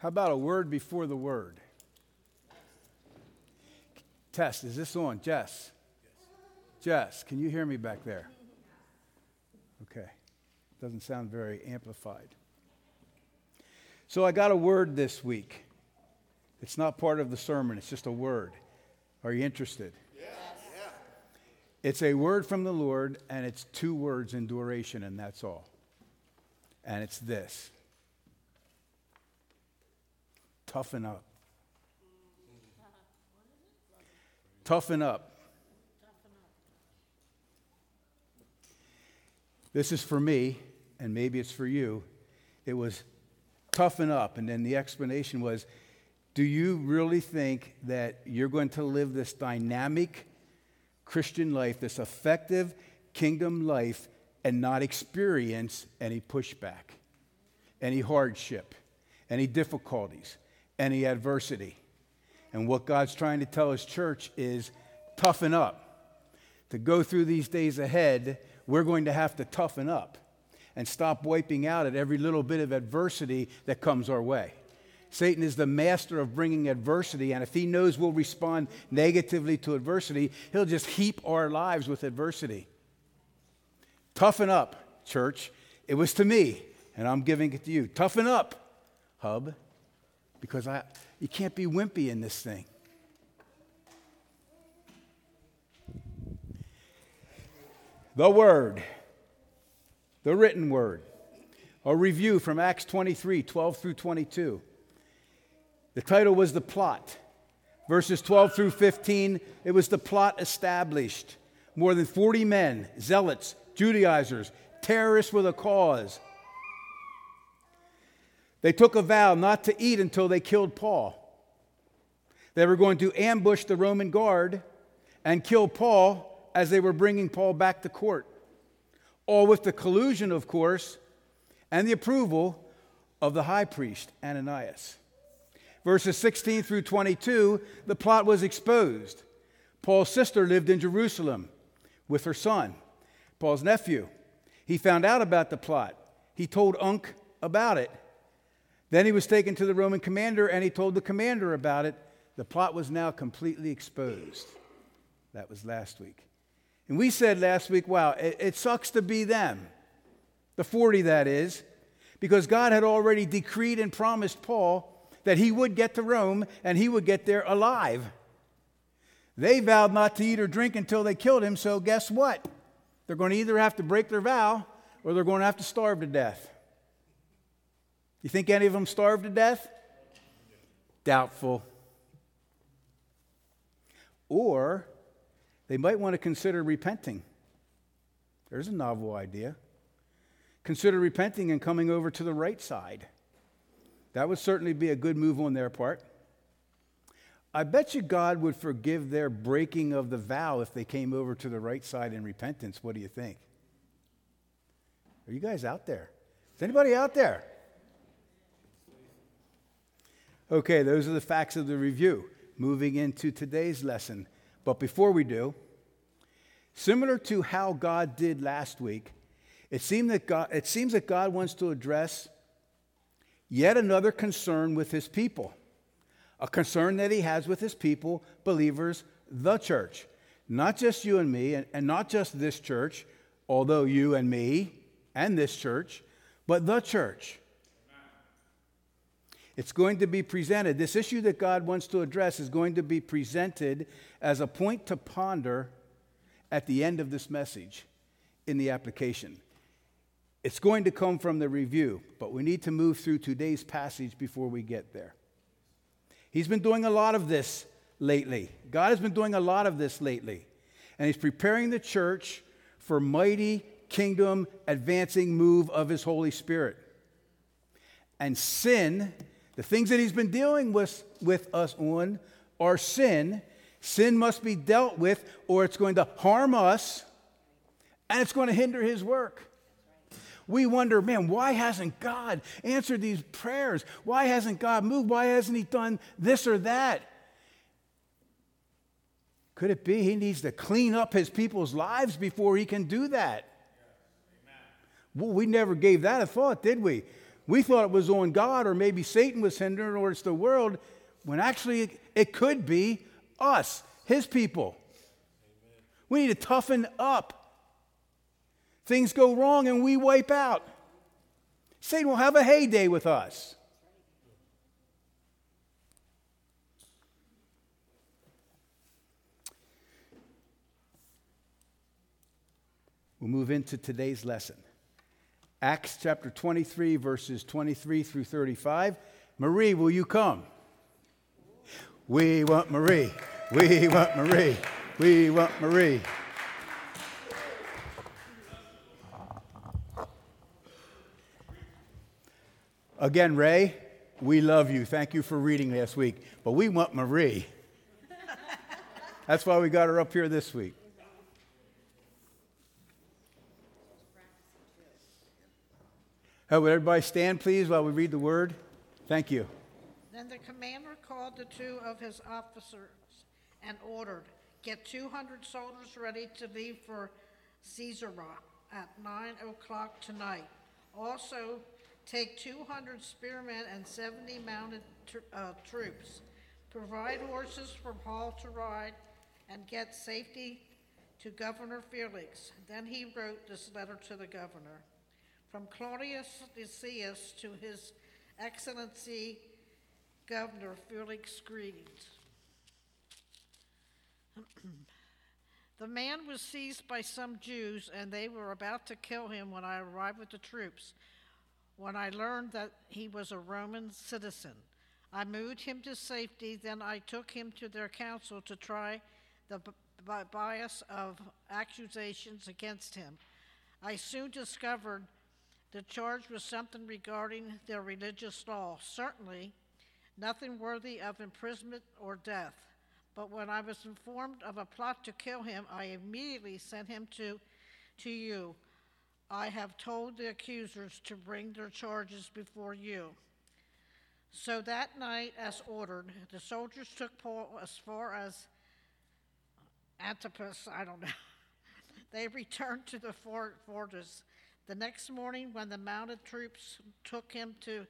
How about a word before the word? Test, is this on? Jess? Jess, can you hear me back there? Okay. Doesn't sound very amplified. So I got a word this week. It's not part of the sermon, it's just a word. Are you interested? Yes. It's a word from the Lord, and it's two words in duration, and that's all. And it's this toughen up. Toughen up. This is for me, and maybe it's for you. It was toughen up. And then the explanation was do you really think that you're going to live this dynamic Christian life, this effective kingdom life, and not experience any pushback, any hardship, any difficulties, any adversity? And what God's trying to tell his church is toughen up. To go through these days ahead, we're going to have to toughen up and stop wiping out at every little bit of adversity that comes our way. Satan is the master of bringing adversity, and if he knows we'll respond negatively to adversity, he'll just heap our lives with adversity. Toughen up, church. It was to me, and I'm giving it to you. Toughen up, hub, because I, you can't be wimpy in this thing. The Word, the written Word. A review from Acts 23 12 through 22. The title was The Plot. Verses 12 through 15, it was the plot established. More than 40 men, zealots, Judaizers, terrorists with a cause. They took a vow not to eat until they killed Paul. They were going to ambush the Roman guard and kill Paul as they were bringing Paul back to court. All with the collusion, of course, and the approval of the high priest, Ananias. Verses 16 through 22, the plot was exposed. Paul's sister lived in Jerusalem with her son, Paul's nephew. He found out about the plot. He told Unc about it. Then he was taken to the Roman commander and he told the commander about it. The plot was now completely exposed. That was last week. And we said last week, wow, it, it sucks to be them, the 40 that is, because God had already decreed and promised Paul that he would get to Rome and he would get there alive. They vowed not to eat or drink until they killed him, so guess what? They're going to either have to break their vow or they're going to have to starve to death. You think any of them starved to death? Doubtful. Or they might want to consider repenting. There's a novel idea. Consider repenting and coming over to the right side. That would certainly be a good move on their part. I bet you God would forgive their breaking of the vow if they came over to the right side in repentance. What do you think? Are you guys out there? Is anybody out there? Okay, those are the facts of the review. Moving into today's lesson. But before we do, similar to how God did last week, it, seemed that God, it seems that God wants to address yet another concern with his people. A concern that he has with his people, believers, the church. Not just you and me, and, and not just this church, although you and me and this church, but the church. It's going to be presented. This issue that God wants to address is going to be presented as a point to ponder at the end of this message in the application. It's going to come from the review, but we need to move through today's passage before we get there. He's been doing a lot of this lately. God has been doing a lot of this lately. And he's preparing the church for mighty kingdom advancing move of his Holy Spirit. And sin, the things that he's been dealing with, with us on are sin. Sin must be dealt with, or it's going to harm us and it's going to hinder his work we wonder, man, why hasn't God answered these prayers? Why hasn't God moved? Why hasn't He done this or that? Could it be He needs to clean up His people's lives before He can do that? Well, we never gave that a thought, did we? We thought it was on God, or maybe Satan was hindering, or it's the world, when actually it could be us, his people. Amen. We need to toughen up. Things go wrong and we wipe out. Satan will have a heyday with us. We'll move into today's lesson. Acts chapter 23, verses 23 through 35. Marie, will you come? We want Marie. We want Marie. We want Marie. Again, Ray, we love you. Thank you for reading last week. But we want Marie. That's why we got her up here this week. Oh, would everybody stand, please, while we read the word? Thank you. Then the commander called the two of his officers and ordered, Get 200 soldiers ready to leave for Caesarea at 9 o'clock tonight. Also, take 200 spearmen and 70 mounted tr- uh, troops. Provide horses for Paul to ride and get safety to Governor Felix. Then he wrote this letter to the governor. From Claudius Lysias to His Excellency Governor Felix greetings. the man was seized by some Jews, and they were about to kill him when I arrived with the troops. When I learned that he was a Roman citizen, I moved him to safety. Then I took him to their council to try the bias of accusations against him. I soon discovered the charge was something regarding their religious law, certainly nothing worthy of imprisonment or death. But when I was informed of a plot to kill him, I immediately sent him to, to you. I have told the accusers to bring their charges before you. So that night, as ordered, the soldiers took Paul as far as Antipas, I don't know. they returned to the fort, fortress the next morning, when the mounted troops took him to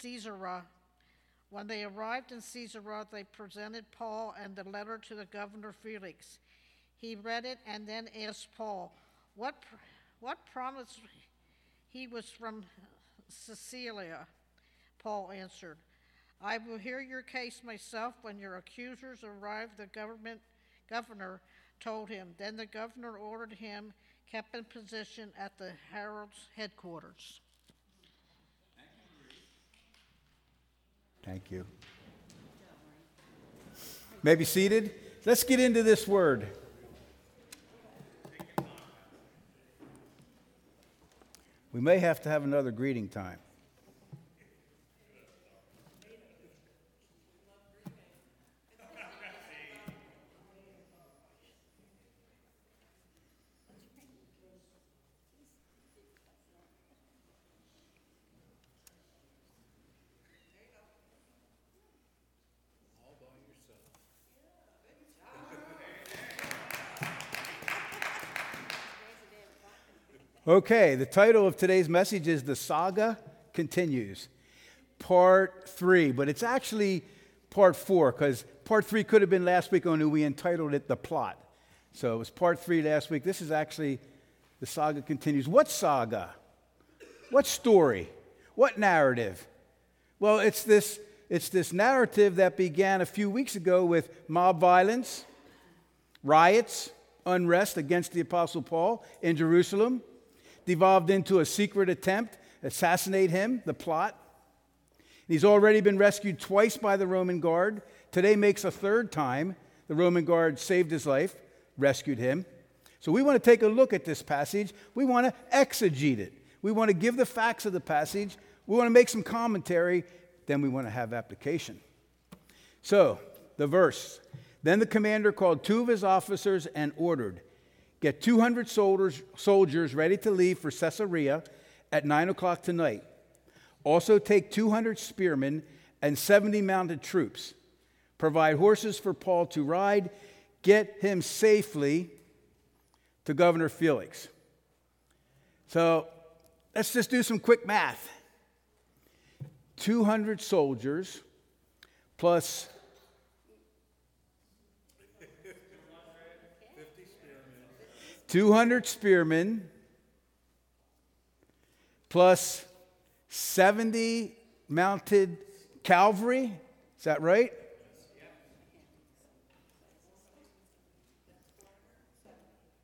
Caesarea, when they arrived in Caesarea, they presented Paul and the letter to the governor Felix. He read it and then asked Paul, What, what promise he was from Cilicia? Paul answered, I will hear your case myself when your accusers arrive, the government governor told him. Then the governor ordered him kept in position at the Herod's headquarters. Thank you. May be seated. Let's get into this word. We may have to have another greeting time. Okay, the title of today's message is The Saga Continues, Part 3, but it's actually Part 4 because Part 3 could have been last week, only we entitled it The Plot. So it was Part 3 last week. This is actually The Saga Continues. What saga? What story? What narrative? Well, it's this, it's this narrative that began a few weeks ago with mob violence, riots, unrest against the Apostle Paul in Jerusalem devolved into a secret attempt to assassinate him, the plot. He's already been rescued twice by the Roman guard. Today makes a third time. The Roman guard saved his life, rescued him. So we want to take a look at this passage. We want to exegete it. We want to give the facts of the passage. We want to make some commentary. Then we want to have application. So, the verse. Then the commander called two of his officers and ordered Get 200 soldiers, soldiers ready to leave for Caesarea at 9 o'clock tonight. Also, take 200 spearmen and 70 mounted troops. Provide horses for Paul to ride. Get him safely to Governor Felix. So, let's just do some quick math. 200 soldiers plus 200 spearmen plus 70 mounted cavalry. Is that right?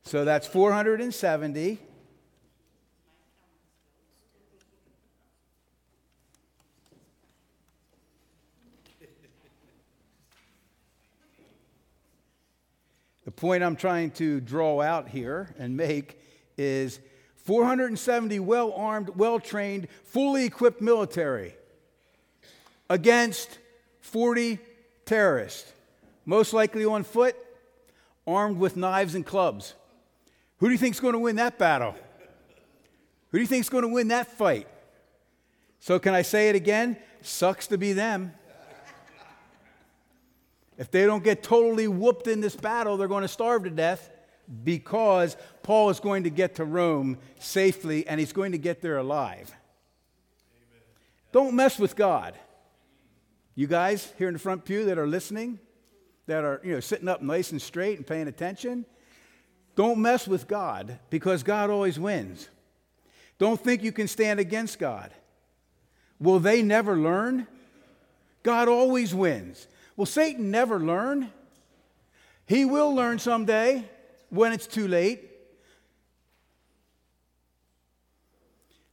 So that's 470. The point I'm trying to draw out here and make is 470 well armed, well trained, fully equipped military against 40 terrorists, most likely on foot, armed with knives and clubs. Who do you think is going to win that battle? Who do you think is going to win that fight? So, can I say it again? Sucks to be them. If they don't get totally whooped in this battle, they're going to starve to death because Paul is going to get to Rome safely and he's going to get there alive. Amen. Don't mess with God. You guys here in the front pew that are listening, that are you know sitting up nice and straight and paying attention, don't mess with God because God always wins. Don't think you can stand against God. Will they never learn? God always wins. Will Satan never learn? He will learn someday when it's too late.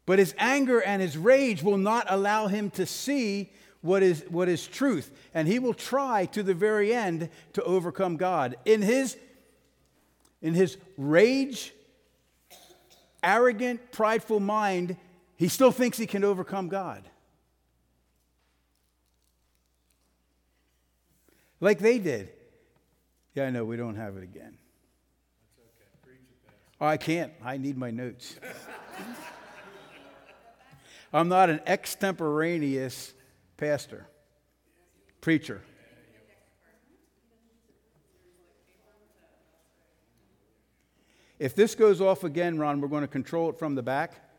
But his anger and his rage will not allow him to see what is, what is truth. And he will try to the very end to overcome God. In his in his rage, arrogant, prideful mind, he still thinks he can overcome God. Like they did. Yeah, I know, we don't have it again. Okay. Oh, I can't. I need my notes. I'm not an extemporaneous pastor, preacher. If this goes off again, Ron, we're going to control it from the back.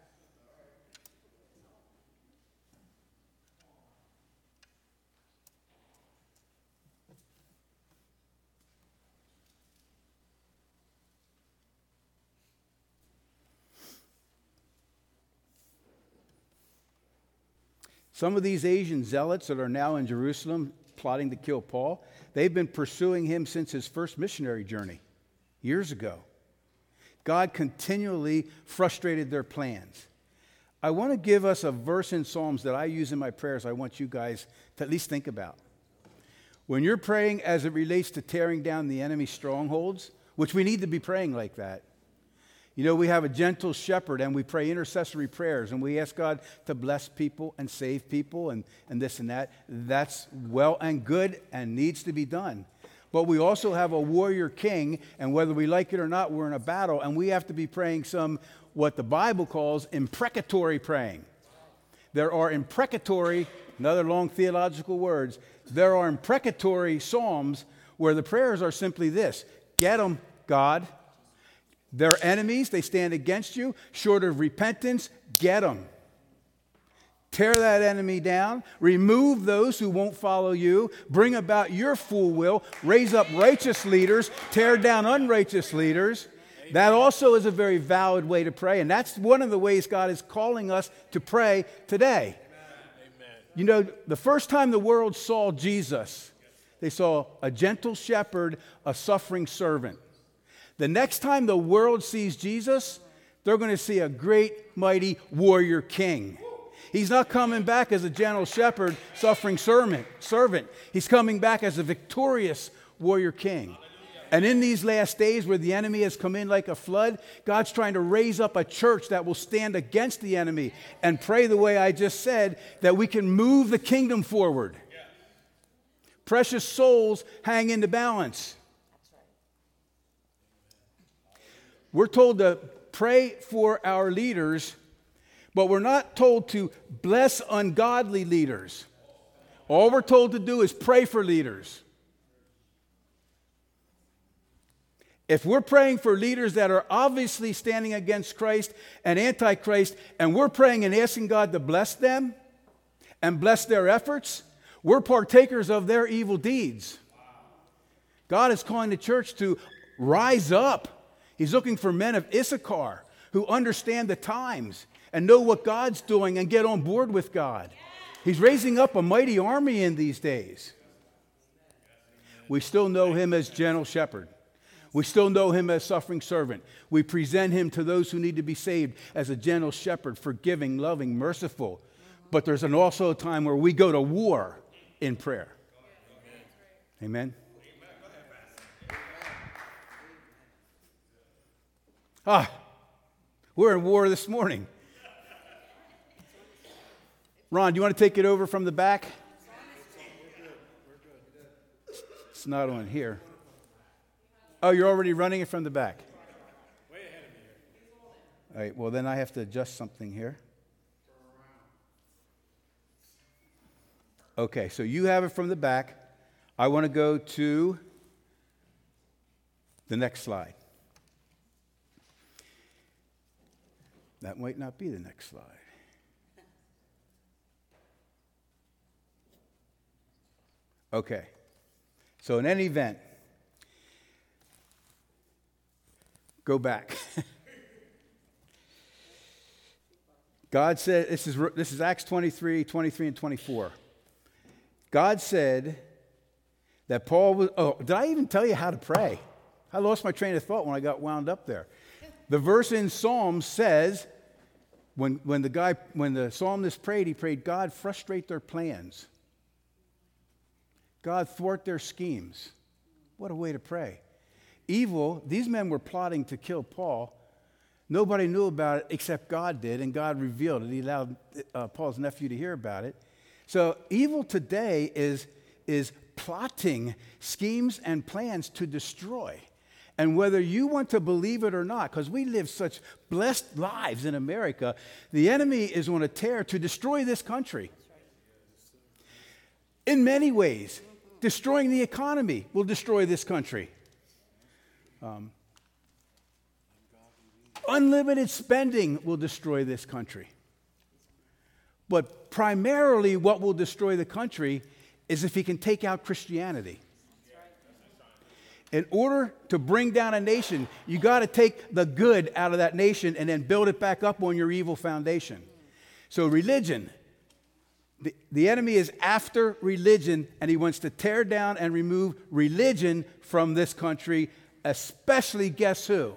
Some of these Asian zealots that are now in Jerusalem plotting to kill Paul, they've been pursuing him since his first missionary journey years ago. God continually frustrated their plans. I want to give us a verse in Psalms that I use in my prayers I want you guys to at least think about. When you're praying as it relates to tearing down the enemy's strongholds, which we need to be praying like that. You know, we have a gentle shepherd and we pray intercessory prayers and we ask God to bless people and save people and, and this and that. That's well and good and needs to be done. But we also have a warrior king, and whether we like it or not, we're in a battle, and we have to be praying some what the Bible calls imprecatory praying. There are imprecatory, another long theological words, there are imprecatory psalms where the prayers are simply this Get them, God. They're enemies, they stand against you. Short of repentance, get them. Tear that enemy down, remove those who won't follow you, bring about your full will, raise up righteous leaders, tear down unrighteous leaders. That also is a very valid way to pray, and that's one of the ways God is calling us to pray today. Amen. You know, the first time the world saw Jesus, they saw a gentle shepherd, a suffering servant. The next time the world sees Jesus, they're going to see a great, mighty warrior king. He's not coming back as a gentle shepherd, suffering servant. servant. He's coming back as a victorious warrior king. And in these last days where the enemy has come in like a flood, God's trying to raise up a church that will stand against the enemy and pray the way I just said that we can move the kingdom forward. Precious souls hang in the balance. We're told to pray for our leaders but we're not told to bless ungodly leaders. All we're told to do is pray for leaders. If we're praying for leaders that are obviously standing against Christ and Antichrist, and we're praying and asking God to bless them and bless their efforts, we're partakers of their evil deeds. God is calling the church to rise up. He's looking for men of Issachar who understand the times and know what God's doing and get on board with God. He's raising up a mighty army in these days. We still know him as gentle shepherd. We still know him as suffering servant. We present him to those who need to be saved as a gentle shepherd, forgiving, loving, merciful. But there's an also a time where we go to war in prayer. Amen. Ah, we're in war this morning. Ron, do you want to take it over from the back? It's not on here. Oh, you're already running it from the back. All right, well, then I have to adjust something here. Okay, so you have it from the back. I want to go to the next slide. That might not be the next slide. Okay. So, in any event, go back. God said, this is, this is Acts 23, 23, and 24. God said that Paul was, oh, did I even tell you how to pray? I lost my train of thought when I got wound up there. The verse in Psalms says, when, when the guy, when the psalmist prayed, he prayed, God, frustrate their plans. God, thwart their schemes. What a way to pray. Evil, these men were plotting to kill Paul. Nobody knew about it except God did, and God revealed it. He allowed uh, Paul's nephew to hear about it. So, evil today is, is plotting schemes and plans to destroy. And whether you want to believe it or not, because we live such blessed lives in America, the enemy is on a tear to destroy this country. In many ways, destroying the economy will destroy this country. Um, unlimited spending will destroy this country. But primarily, what will destroy the country is if he can take out Christianity. In order to bring down a nation, you got to take the good out of that nation and then build it back up on your evil foundation. So, religion, the, the enemy is after religion and he wants to tear down and remove religion from this country, especially guess who?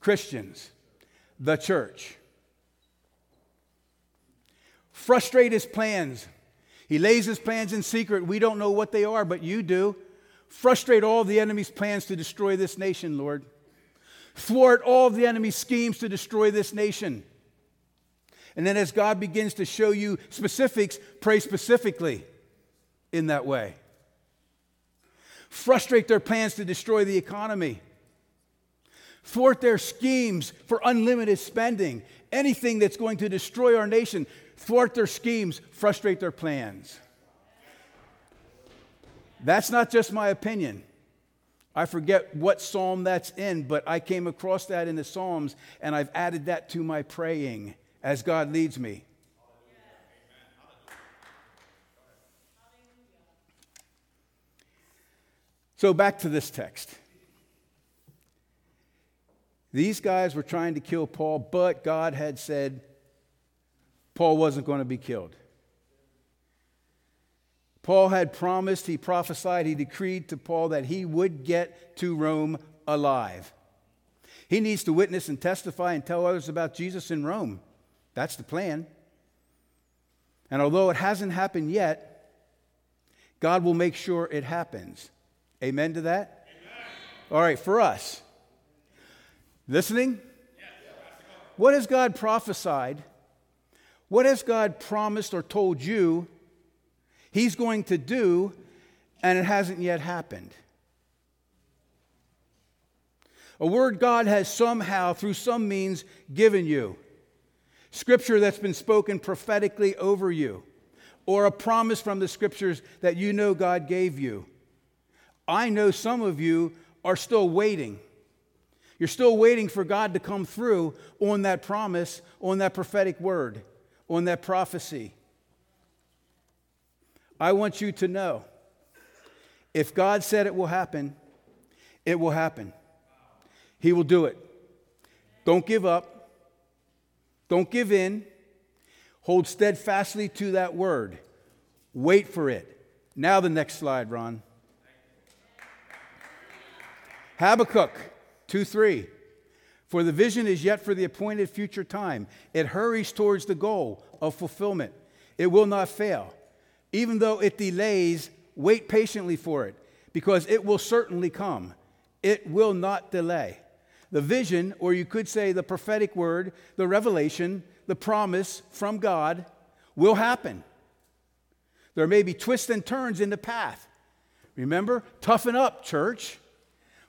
Christians, the church. Frustrate his plans. He lays his plans in secret. We don't know what they are, but you do. Frustrate all the enemy's plans to destroy this nation, Lord. Thwart all the enemy's schemes to destroy this nation. And then as God begins to show you specifics, pray specifically in that way. Frustrate their plans to destroy the economy. Thwart their schemes for unlimited spending. Anything that's going to destroy our nation, thwart their schemes, frustrate their plans. That's not just my opinion. I forget what psalm that's in, but I came across that in the Psalms and I've added that to my praying as God leads me. So, back to this text. These guys were trying to kill Paul, but God had said Paul wasn't going to be killed. Paul had promised, he prophesied, he decreed to Paul that he would get to Rome alive. He needs to witness and testify and tell others about Jesus in Rome. That's the plan. And although it hasn't happened yet, God will make sure it happens. Amen to that? Amen. All right, for us. Listening? What has God prophesied? What has God promised or told you he's going to do, and it hasn't yet happened. A word God has somehow, through some means, given you. Scripture that's been spoken prophetically over you, or a promise from the scriptures that you know God gave you. I know some of you are still waiting. You're still waiting for God to come through on that promise, on that prophetic word, on that prophecy I want you to know if God said it will happen, it will happen. He will do it. Don't give up. Don't give in. Hold steadfastly to that word. Wait for it. Now, the next slide, Ron. Habakkuk 2 3. For the vision is yet for the appointed future time. It hurries towards the goal of fulfillment. It will not fail. Even though it delays, wait patiently for it, because it will certainly come. It will not delay. The vision, or you could say the prophetic word, the revelation, the promise from God, will happen. There may be twists and turns in the path. Remember, toughen up, church.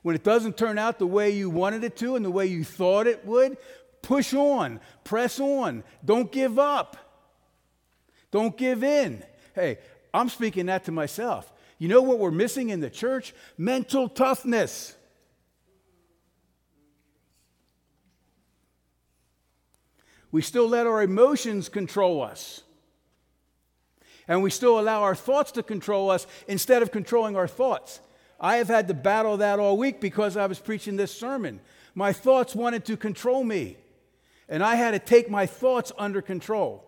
When it doesn't turn out the way you wanted it to and the way you thought it would, push on, press on. Don't give up. Don't give in. Hey, I'm speaking that to myself. You know what we're missing in the church? Mental toughness. We still let our emotions control us. And we still allow our thoughts to control us instead of controlling our thoughts. I have had to battle that all week because I was preaching this sermon. My thoughts wanted to control me, and I had to take my thoughts under control.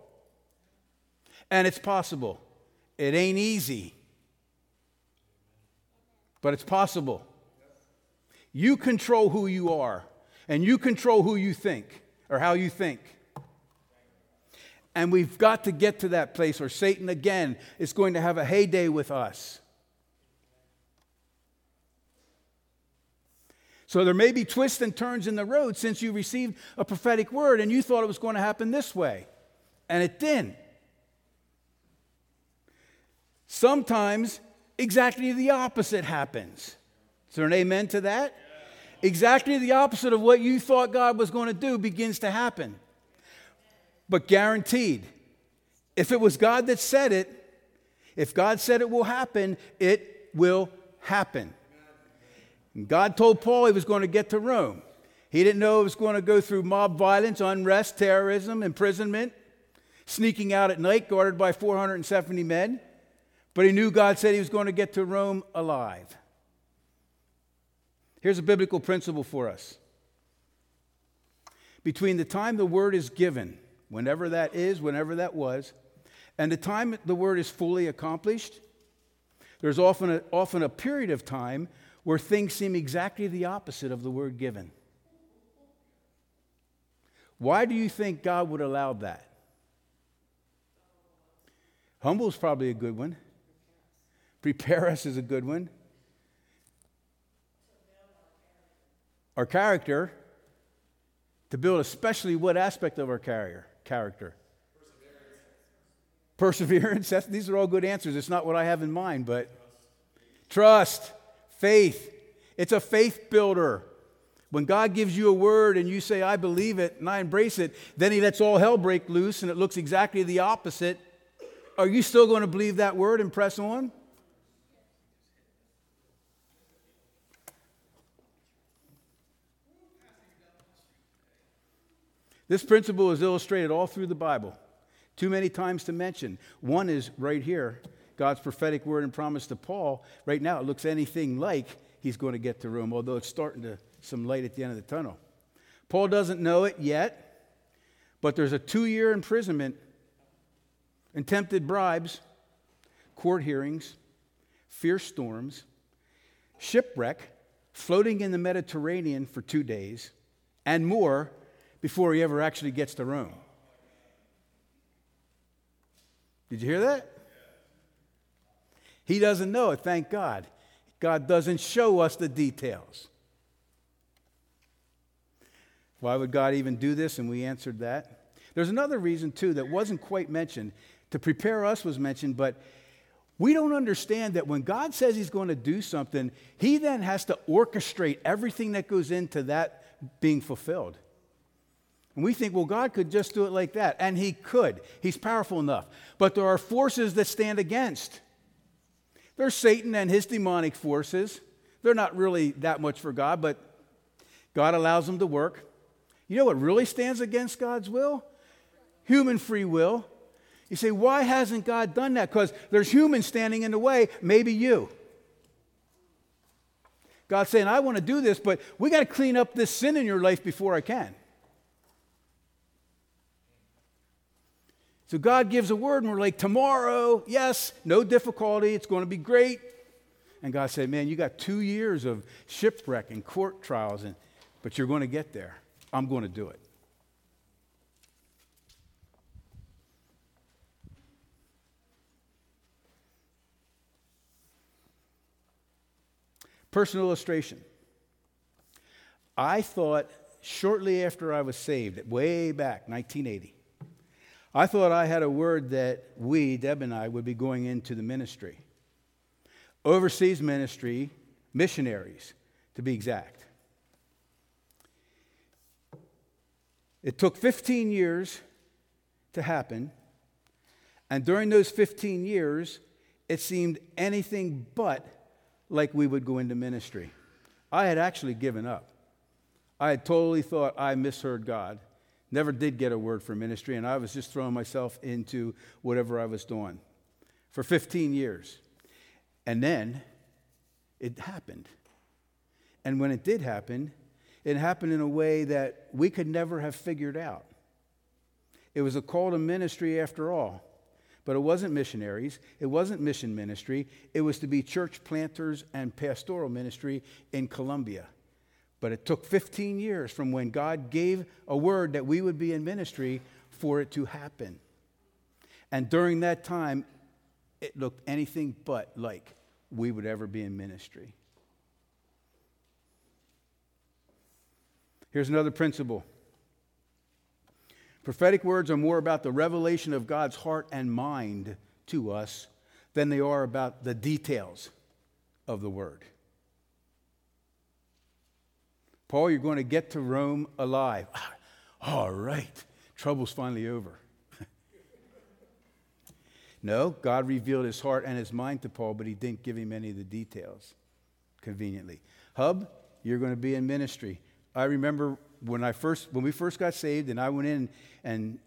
And it's possible. It ain't easy, but it's possible. You control who you are, and you control who you think or how you think. And we've got to get to that place, or Satan again is going to have a heyday with us. So there may be twists and turns in the road since you received a prophetic word and you thought it was going to happen this way, and it didn't. Sometimes exactly the opposite happens. Is there an amen to that? Exactly the opposite of what you thought God was going to do begins to happen. But guaranteed, if it was God that said it, if God said it will happen, it will happen. God told Paul he was going to get to Rome. He didn't know it was going to go through mob violence, unrest, terrorism, imprisonment, sneaking out at night, guarded by 470 men. But he knew God said he was going to get to Rome alive. Here's a biblical principle for us. Between the time the word is given, whenever that is, whenever that was, and the time the word is fully accomplished, there's often a, often a period of time where things seem exactly the opposite of the word given. Why do you think God would allow that? Humble is probably a good one. Prepare us is a good one. Our character, to build especially what aspect of our carrier, character? Perseverance. Perseverance. these are all good answers. It's not what I have in mind, but trust. Faith. It's a faith builder. When God gives you a word and you say, I believe it and I embrace it, then He lets all hell break loose and it looks exactly the opposite. Are you still going to believe that word and press on? This principle is illustrated all through the Bible, too many times to mention. One is right here God's prophetic word and promise to Paul, right now it looks anything like he's going to get to Rome, although it's starting to some light at the end of the tunnel. Paul doesn't know it yet, but there's a two year imprisonment, attempted bribes, court hearings, fierce storms, shipwreck, floating in the Mediterranean for two days, and more before he ever actually gets to Rome. Did you hear that? He doesn't know it, thank God. God doesn't show us the details. Why would God even do this? And we answered that. There's another reason, too, that wasn't quite mentioned. To prepare us was mentioned, but we don't understand that when God says He's going to do something, He then has to orchestrate everything that goes into that being fulfilled. And we think, well, God could just do it like that. And He could. He's powerful enough. But there are forces that stand against. There's Satan and his demonic forces. They're not really that much for God, but God allows them to work. You know what really stands against God's will? Human free will. You say, why hasn't God done that? Because there's humans standing in the way, maybe you. God's saying, I want to do this, but we got to clean up this sin in your life before I can. So God gives a word, and we're like, tomorrow, yes, no difficulty, it's going to be great. And God said, Man, you got two years of shipwreck and court trials, and, but you're going to get there. I'm going to do it. Personal illustration. I thought shortly after I was saved, way back, 1980, I thought I had a word that we, Deb and I, would be going into the ministry. Overseas ministry, missionaries, to be exact. It took 15 years to happen, and during those 15 years, it seemed anything but like we would go into ministry. I had actually given up. I had totally thought I misheard God. Never did get a word for ministry, and I was just throwing myself into whatever I was doing for 15 years. And then it happened. And when it did happen, it happened in a way that we could never have figured out. It was a call to ministry after all. But it wasn't missionaries, it wasn't mission ministry, it was to be church planters and pastoral ministry in Columbia. But it took 15 years from when God gave a word that we would be in ministry for it to happen. And during that time, it looked anything but like we would ever be in ministry. Here's another principle prophetic words are more about the revelation of God's heart and mind to us than they are about the details of the word. Paul, you're going to get to Rome alive. All right, trouble's finally over. no, God revealed his heart and his mind to Paul, but he didn't give him any of the details conveniently. Hub, you're going to be in ministry. I remember when I first when we first got saved and I went in and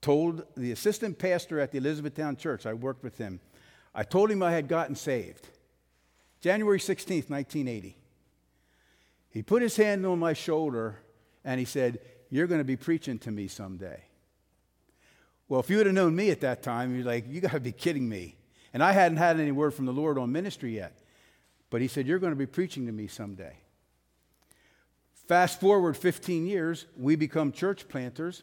told the assistant pastor at the Elizabethtown church, I worked with him. I told him I had gotten saved. January 16th, 1980. He put his hand on my shoulder and he said, You're going to be preaching to me someday. Well, if you would have known me at that time, you're like, You got to be kidding me. And I hadn't had any word from the Lord on ministry yet. But he said, You're going to be preaching to me someday. Fast forward 15 years, we become church planters.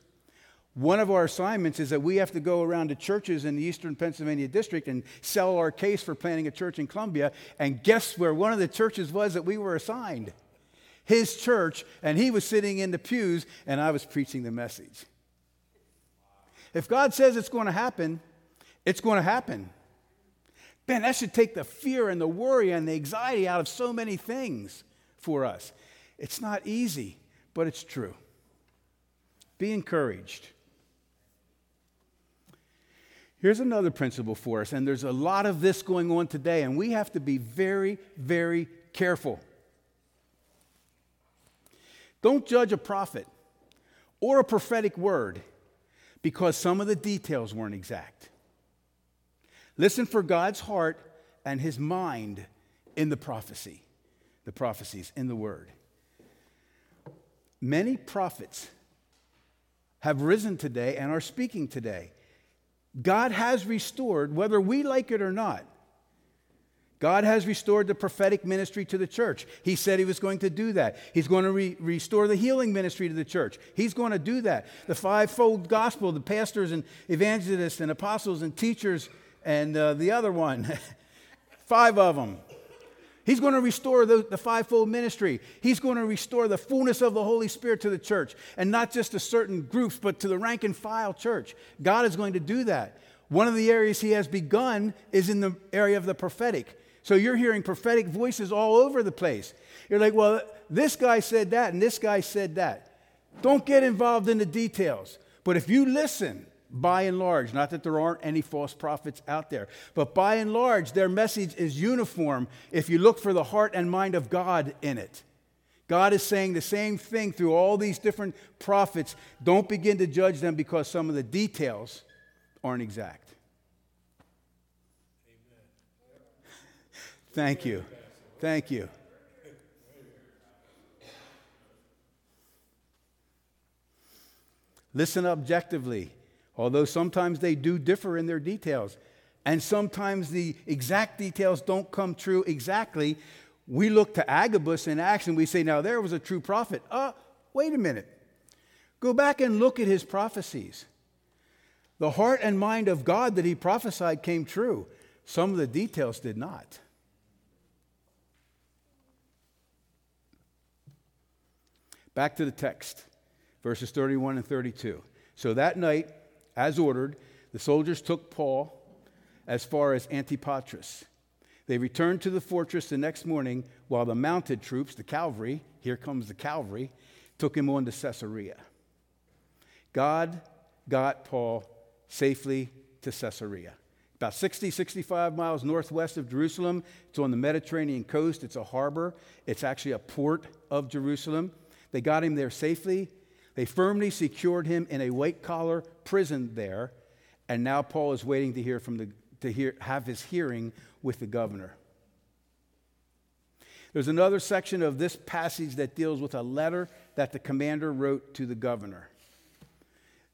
One of our assignments is that we have to go around to churches in the Eastern Pennsylvania district and sell our case for planting a church in Columbia. And guess where one of the churches was that we were assigned? His church, and he was sitting in the pews, and I was preaching the message. If God says it's going to happen, it's going to happen. Man, that should take the fear and the worry and the anxiety out of so many things for us. It's not easy, but it's true. Be encouraged. Here's another principle for us, and there's a lot of this going on today, and we have to be very, very careful. Don't judge a prophet or a prophetic word because some of the details weren't exact. Listen for God's heart and his mind in the prophecy, the prophecies in the word. Many prophets have risen today and are speaking today. God has restored, whether we like it or not, God has restored the prophetic ministry to the church. He said he was going to do that. He's going to re- restore the healing ministry to the church. He's going to do that. The fivefold gospel, the pastors and evangelists and apostles and teachers, and uh, the other one, five of them. He's going to restore the, the fivefold ministry. He's going to restore the fullness of the Holy Spirit to the church, and not just to certain groups, but to the rank and file church. God is going to do that. One of the areas he has begun is in the area of the prophetic. So you're hearing prophetic voices all over the place. You're like, well, this guy said that and this guy said that. Don't get involved in the details. But if you listen, by and large, not that there aren't any false prophets out there, but by and large, their message is uniform if you look for the heart and mind of God in it. God is saying the same thing through all these different prophets. Don't begin to judge them because some of the details aren't exact. Thank you. Thank you. Listen objectively, although sometimes they do differ in their details. And sometimes the exact details don't come true exactly. We look to Agabus in Acts and we say, now there was a true prophet. Uh, wait a minute. Go back and look at his prophecies. The heart and mind of God that he prophesied came true. Some of the details did not. Back to the text, verses 31 and 32. So that night, as ordered, the soldiers took Paul as far as Antipatris. They returned to the fortress the next morning while the mounted troops, the cavalry, here comes the cavalry, took him on to Caesarea. God got Paul safely to Caesarea. About 60, 65 miles northwest of Jerusalem. It's on the Mediterranean coast. It's a harbor. It's actually a port of Jerusalem. They got him there safely. They firmly secured him in a white collar prison there. And now Paul is waiting to hear from the, to hear, have his hearing with the governor. There's another section of this passage that deals with a letter that the commander wrote to the governor.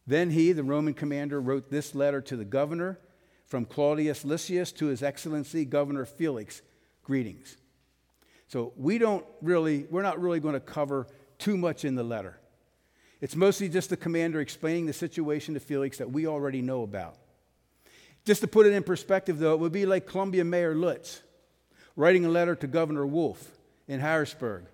Then he, the Roman commander, wrote this letter to the governor from Claudius Lysias to his excellency Governor Felix. Greetings. So we don't really, we're not really going to cover too much in the letter. It's mostly just the commander explaining the situation to Felix that we already know about. Just to put it in perspective, though, it would be like Columbia Mayor Lutz writing a letter to Governor Wolf in Harrisburg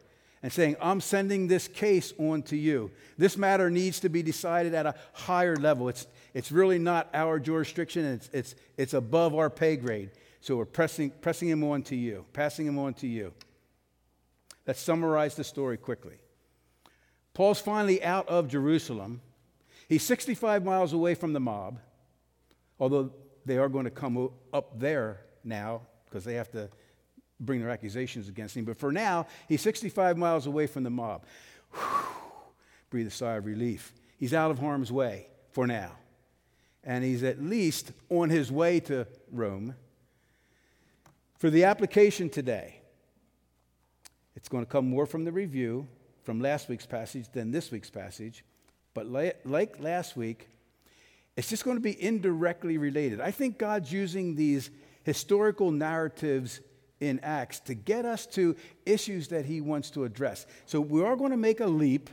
and saying, I'm sending this case on to you. This matter needs to be decided at a higher level. It's, it's really not our jurisdiction, it's, it's, it's above our pay grade. So we're pressing, pressing him on to you, passing him on to you. Let's summarize the story quickly. Paul's finally out of Jerusalem. He's 65 miles away from the mob, although they are going to come up there now because they have to bring their accusations against him. But for now, he's 65 miles away from the mob. Whew, breathe a sigh of relief. He's out of harm's way for now. And he's at least on his way to Rome. For the application today, it's going to come more from the review from last week's passage than this week's passage. But like last week, it's just going to be indirectly related. I think God's using these historical narratives in Acts to get us to issues that he wants to address. So we are going to make a leap.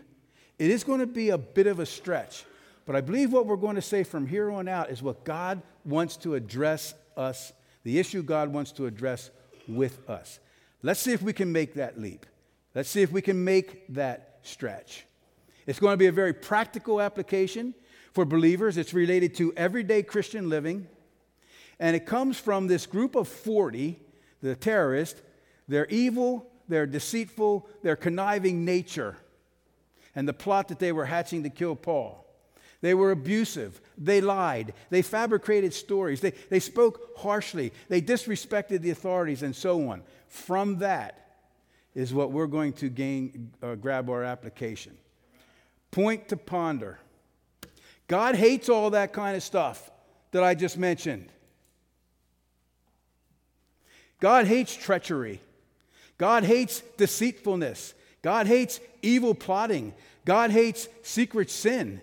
It is going to be a bit of a stretch. But I believe what we're going to say from here on out is what God wants to address us, the issue God wants to address with us. Let's see if we can make that leap. Let's see if we can make that stretch. It's going to be a very practical application for believers. It's related to everyday Christian living. And it comes from this group of 40, the terrorists. They're evil, they're deceitful, they're conniving nature, and the plot that they were hatching to kill Paul. They were abusive. They lied. They fabricated stories. They, they spoke harshly. They disrespected the authorities and so on. From that, is what we're going to gain, uh, grab our application. Point to ponder. God hates all that kind of stuff that I just mentioned. God hates treachery. God hates deceitfulness. God hates evil plotting. God hates secret sin.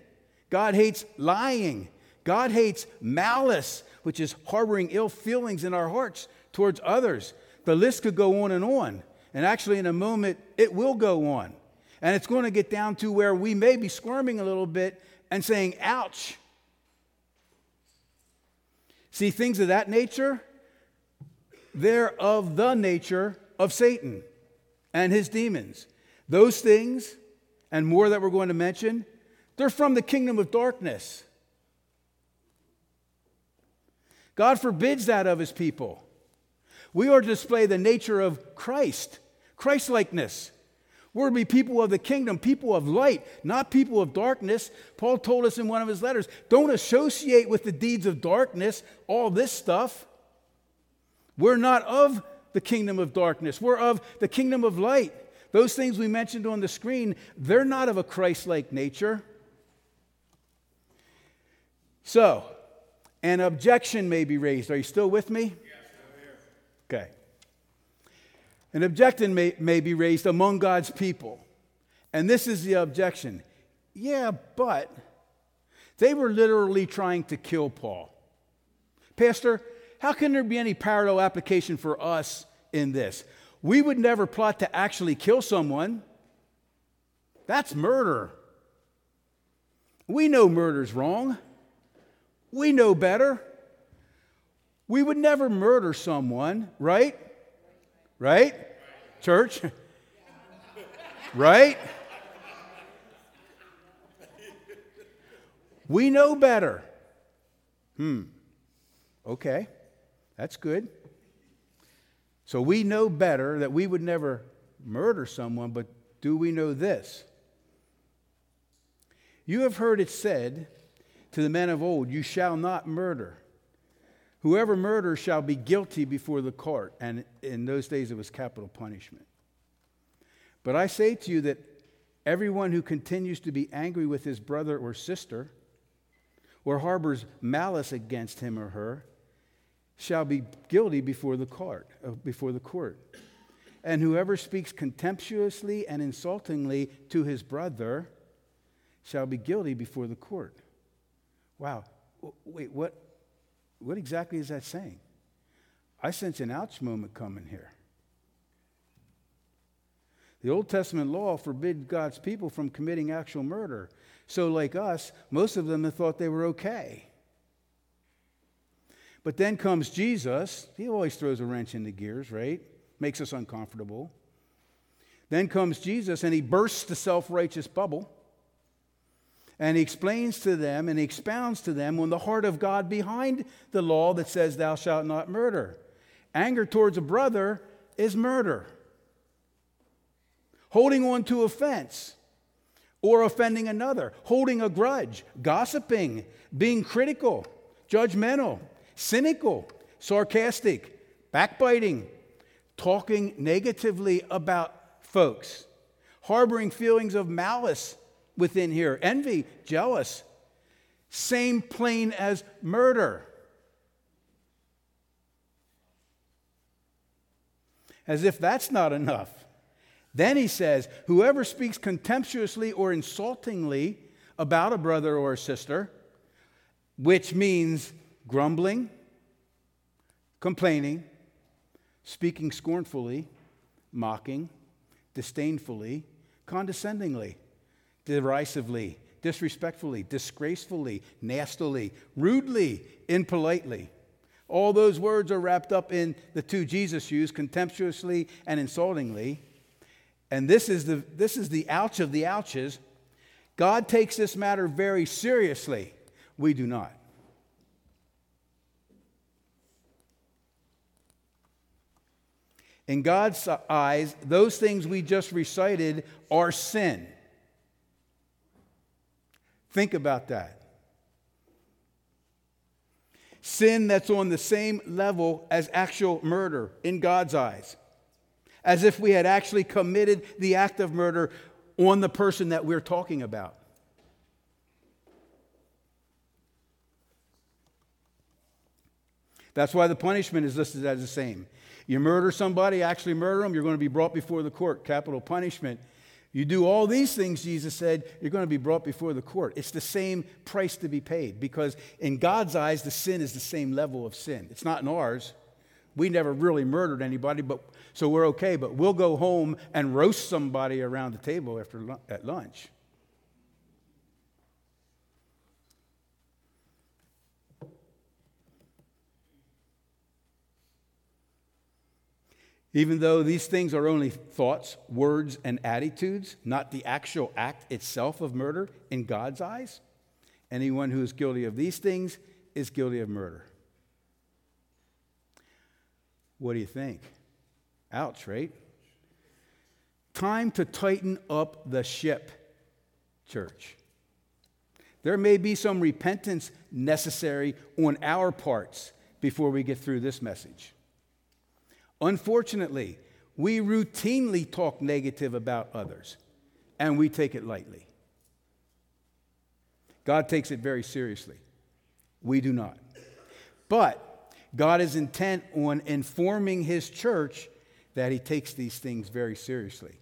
God hates lying. God hates malice, which is harboring ill feelings in our hearts towards others. The list could go on and on. And actually, in a moment, it will go on. And it's going to get down to where we may be squirming a little bit and saying, ouch. See, things of that nature, they're of the nature of Satan and his demons. Those things, and more that we're going to mention, they're from the kingdom of darkness. God forbids that of his people. We are to display the nature of Christ Christlikeness. We're to be people of the kingdom, people of light, not people of darkness. Paul told us in one of his letters don't associate with the deeds of darkness, all this stuff. We're not of the kingdom of darkness, we're of the kingdom of light. Those things we mentioned on the screen, they're not of a Christ like nature. So, An objection may be raised. Are you still with me? Yes, I'm here. Okay. An objection may, may be raised among God's people. And this is the objection. Yeah, but they were literally trying to kill Paul. Pastor, how can there be any parallel application for us in this? We would never plot to actually kill someone. That's murder. We know murder's wrong. We know better. We would never murder someone, right? Right? Church? right? We know better. Hmm. Okay. That's good. So we know better that we would never murder someone, but do we know this? You have heard it said to the men of old, You shall not murder. Whoever murders shall be guilty before the court. And in those days, it was capital punishment. But I say to you that everyone who continues to be angry with his brother or sister, or harbors malice against him or her, shall be guilty before the court. Uh, before the court. And whoever speaks contemptuously and insultingly to his brother shall be guilty before the court. Wow. Wait, what, what exactly is that saying? I sense an ouch moment coming here. The Old Testament law forbid God's people from committing actual murder. So, like us, most of them thought they were okay. But then comes Jesus. He always throws a wrench in the gears, right? Makes us uncomfortable. Then comes Jesus and he bursts the self righteous bubble and he explains to them and expounds to them on the heart of God behind the law that says, Thou shalt not murder. Anger towards a brother is murder. Holding on to offense or offending another, holding a grudge, gossiping, being critical, judgmental, cynical, sarcastic, backbiting, talking negatively about folks, harboring feelings of malice within here envy, jealous. Same plane as murder. As if that's not enough. Then he says, Whoever speaks contemptuously or insultingly about a brother or a sister, which means grumbling, complaining, speaking scornfully, mocking, disdainfully, condescendingly derisively, disrespectfully, disgracefully, nastily, rudely, impolitely. All those words are wrapped up in the two Jesus used, contemptuously and insultingly. And this is the, this is the ouch of the ouches. God takes this matter very seriously. We do not. In God's eyes, those things we just recited are sin. Think about that. Sin that's on the same level as actual murder in God's eyes, as if we had actually committed the act of murder on the person that we're talking about. That's why the punishment is listed as the same. You murder somebody, actually murder them, you're going to be brought before the court, capital punishment. You do all these things, Jesus said, you're going to be brought before the court. It's the same price to be paid because, in God's eyes, the sin is the same level of sin. It's not in ours. We never really murdered anybody, but, so we're okay, but we'll go home and roast somebody around the table after, at lunch. Even though these things are only thoughts, words, and attitudes, not the actual act itself of murder in God's eyes, anyone who is guilty of these things is guilty of murder. What do you think? Ouch, right? Time to tighten up the ship, church. There may be some repentance necessary on our parts before we get through this message. Unfortunately, we routinely talk negative about others and we take it lightly. God takes it very seriously. We do not. But God is intent on informing his church that he takes these things very seriously.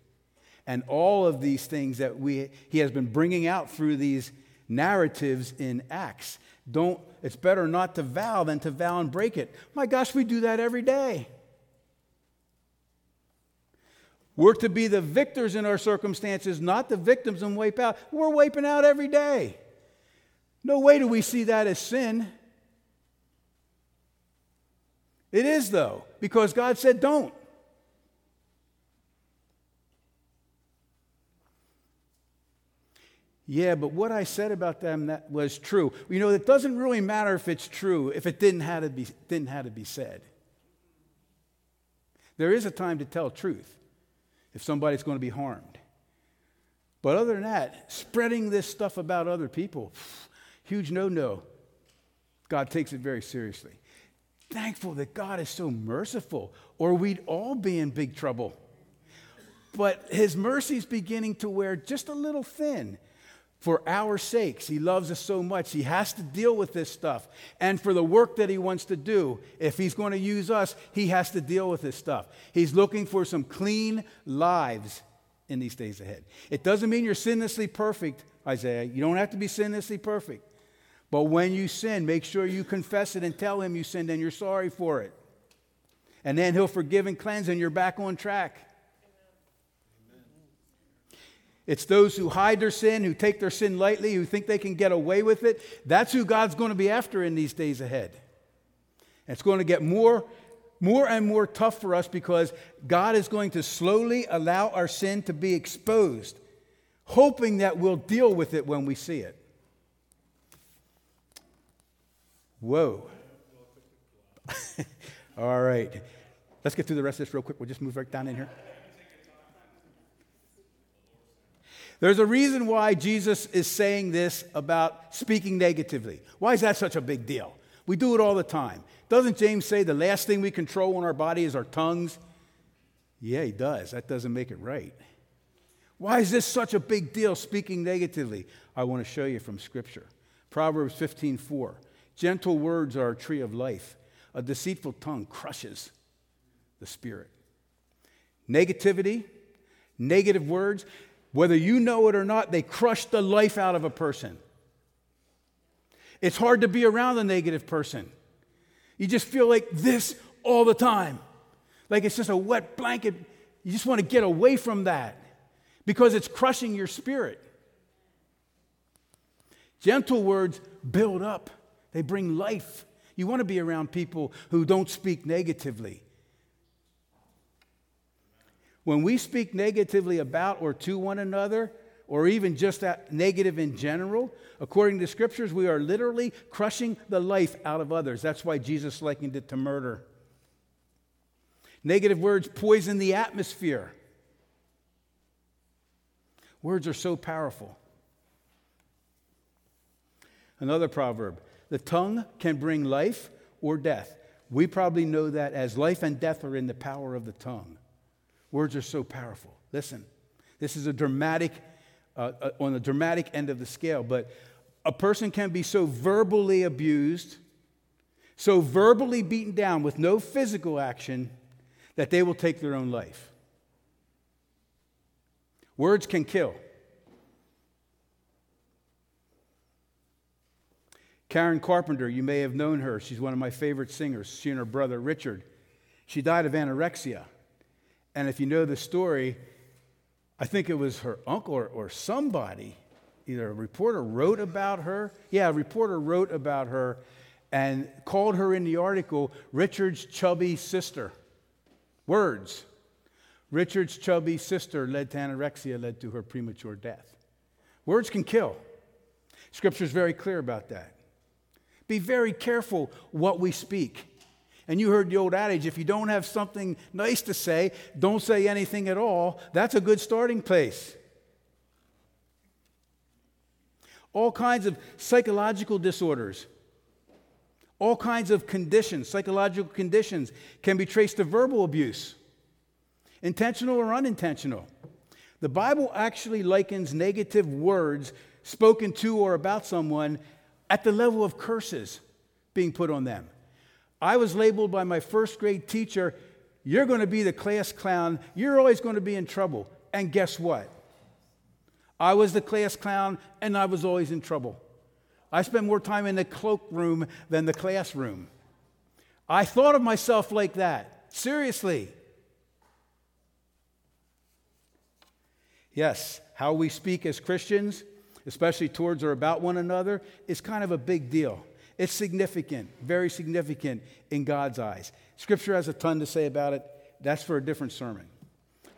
And all of these things that we, he has been bringing out through these narratives in Acts. Don't, it's better not to vow than to vow and break it. My gosh, we do that every day. We're to be the victors in our circumstances, not the victims and wipe out. We're wiping out every day. No way do we see that as sin. It is, though, because God said don't. Yeah, but what I said about them that was true. You know, it doesn't really matter if it's true if it didn't have to be, didn't have to be said. There is a time to tell truth if somebody's going to be harmed. But other than that, spreading this stuff about other people, huge no no. God takes it very seriously. Thankful that God is so merciful, or we'd all be in big trouble. But his mercy is beginning to wear just a little thin for our sakes. He loves us so much. He has to deal with this stuff. And for the work that he wants to do, if he's going to use us, he has to deal with this stuff. He's looking for some clean lives in these days ahead. It doesn't mean you're sinlessly perfect, Isaiah. You don't have to be sinlessly perfect. But when you sin, make sure you confess it and tell him you sinned and you're sorry for it. And then he'll forgive and cleanse and you're back on track. It's those who hide their sin, who take their sin lightly, who think they can get away with it. That's who God's going to be after in these days ahead. It's going to get more, more and more tough for us because God is going to slowly allow our sin to be exposed, hoping that we'll deal with it when we see it. Whoa. All right. Let's get through the rest of this real quick. We'll just move right down in here. There's a reason why Jesus is saying this about speaking negatively. Why is that such a big deal? We do it all the time. Doesn't James say the last thing we control in our body is our tongues? Yeah, he does. That doesn't make it right. Why is this such a big deal, speaking negatively? I want to show you from Scripture. Proverbs 15:4. Gentle words are a tree of life. A deceitful tongue crushes the spirit. Negativity, negative words, whether you know it or not, they crush the life out of a person. It's hard to be around a negative person. You just feel like this all the time. Like it's just a wet blanket. You just want to get away from that because it's crushing your spirit. Gentle words build up, they bring life. You want to be around people who don't speak negatively. When we speak negatively about or to one another, or even just that negative in general, according to scriptures, we are literally crushing the life out of others. That's why Jesus likened it to murder. Negative words poison the atmosphere. Words are so powerful. Another proverb the tongue can bring life or death. We probably know that as life and death are in the power of the tongue. Words are so powerful. Listen, this is a dramatic, uh, uh, on the dramatic end of the scale, but a person can be so verbally abused, so verbally beaten down with no physical action that they will take their own life. Words can kill. Karen Carpenter, you may have known her. She's one of my favorite singers. She and her brother Richard. She died of anorexia. And if you know the story, I think it was her uncle or, or somebody, either a reporter wrote about her. Yeah, a reporter wrote about her and called her in the article Richard's chubby sister. Words. Richard's chubby sister led to anorexia, led to her premature death. Words can kill. Scripture is very clear about that. Be very careful what we speak. And you heard the old adage if you don't have something nice to say, don't say anything at all. That's a good starting place. All kinds of psychological disorders, all kinds of conditions, psychological conditions, can be traced to verbal abuse, intentional or unintentional. The Bible actually likens negative words spoken to or about someone at the level of curses being put on them. I was labeled by my first grade teacher, You're going to be the class clown. You're always going to be in trouble. And guess what? I was the class clown and I was always in trouble. I spent more time in the cloakroom than the classroom. I thought of myself like that. Seriously. Yes, how we speak as Christians, especially towards or about one another, is kind of a big deal. It's significant, very significant in God's eyes. Scripture has a ton to say about it. That's for a different sermon.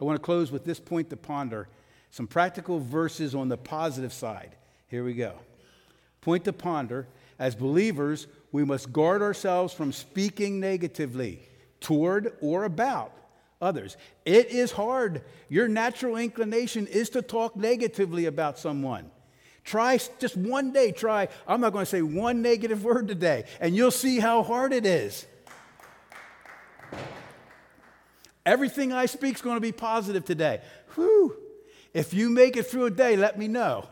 I want to close with this point to ponder some practical verses on the positive side. Here we go. Point to ponder as believers, we must guard ourselves from speaking negatively toward or about others. It is hard. Your natural inclination is to talk negatively about someone. Try just one day, try. I'm not going to say one negative word today, and you'll see how hard it is. Everything I speak is going to be positive today. Whew. If you make it through a day, let me know.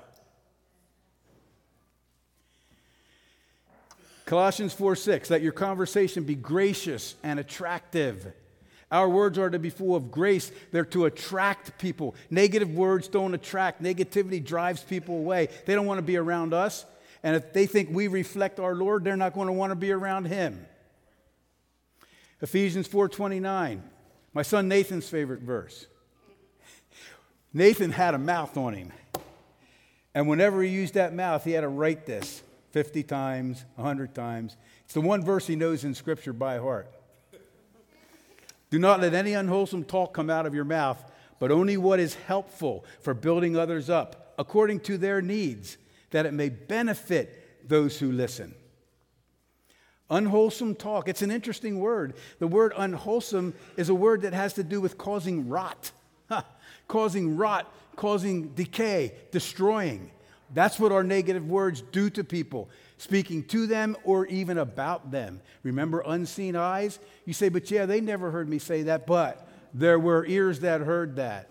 Colossians 4 6, let your conversation be gracious and attractive our words are to be full of grace. They're to attract people. Negative words don't attract. Negativity drives people away. They don't want to be around us. And if they think we reflect our Lord, they're not going to want to be around him. Ephesians 4:29. My son Nathan's favorite verse. Nathan had a mouth on him. And whenever he used that mouth, he had to write this 50 times, 100 times. It's the one verse he knows in scripture by heart. Do not let any unwholesome talk come out of your mouth, but only what is helpful for building others up according to their needs, that it may benefit those who listen. Unwholesome talk, it's an interesting word. The word unwholesome is a word that has to do with causing rot, causing rot, causing decay, destroying. That's what our negative words do to people speaking to them or even about them. Remember unseen eyes? You say, but yeah, they never heard me say that, but there were ears that heard that.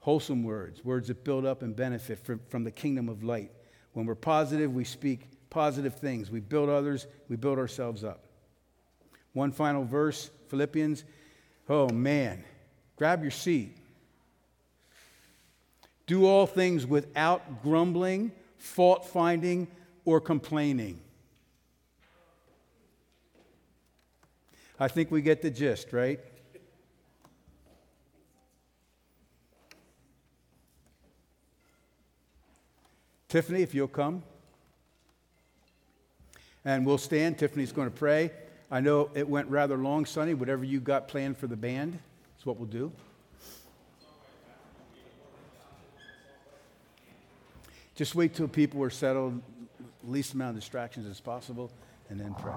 Wholesome words, words that build up and benefit from, from the kingdom of light. When we're positive, we speak positive things. We build others, we build ourselves up. One final verse, Philippians. Oh man, grab your seat. Do all things without grumbling, fault finding, or complaining. I think we get the gist, right? Tiffany, if you'll come. And we'll stand. Tiffany's going to pray. I know it went rather long, Sonny. Whatever you got planned for the band is what we'll do. Just wait till people are settled, least amount of distractions as possible, and then pray.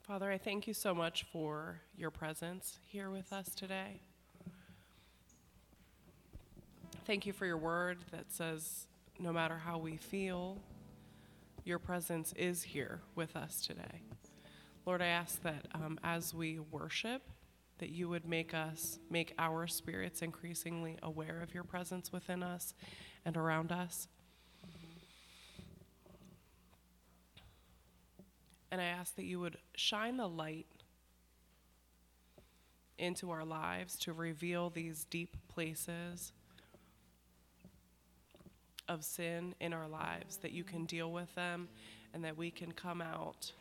Father, I thank you so much for your presence here with us today. Thank you for your word that says no matter how we feel, your presence is here with us today. Lord, I ask that um, as we worship, that you would make us, make our spirits increasingly aware of your presence within us and around us. And I ask that you would shine the light into our lives to reveal these deep places of sin in our lives, that you can deal with them and that we can come out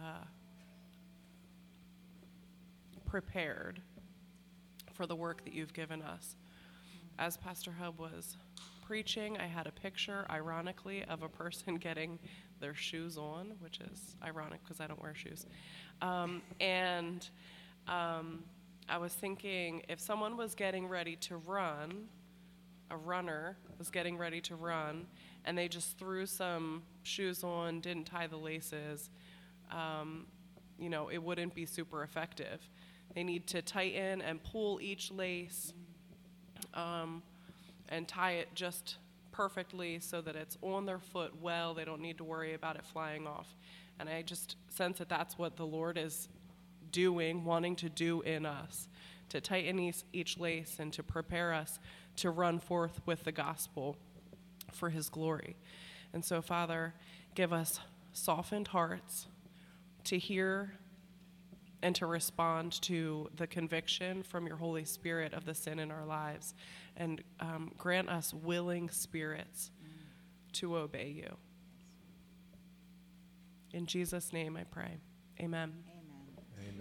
uh, prepared for the work that you've given us. As Pastor Hub was preaching, I had a picture, ironically, of a person getting their shoes on, which is ironic because I don't wear shoes. Um, and um, I was thinking if someone was getting ready to run, a runner was getting ready to run, and they just threw some shoes on, didn't tie the laces, um, you know, it wouldn't be super effective. They need to tighten and pull each lace. Um, and tie it just perfectly so that it's on their foot well. They don't need to worry about it flying off. And I just sense that that's what the Lord is doing, wanting to do in us, to tighten each, each lace and to prepare us to run forth with the gospel for his glory. And so, Father, give us softened hearts to hear and to respond to the conviction from your Holy Spirit of the sin in our lives. And um, grant us willing spirits to obey you. In Jesus' name I pray. Amen.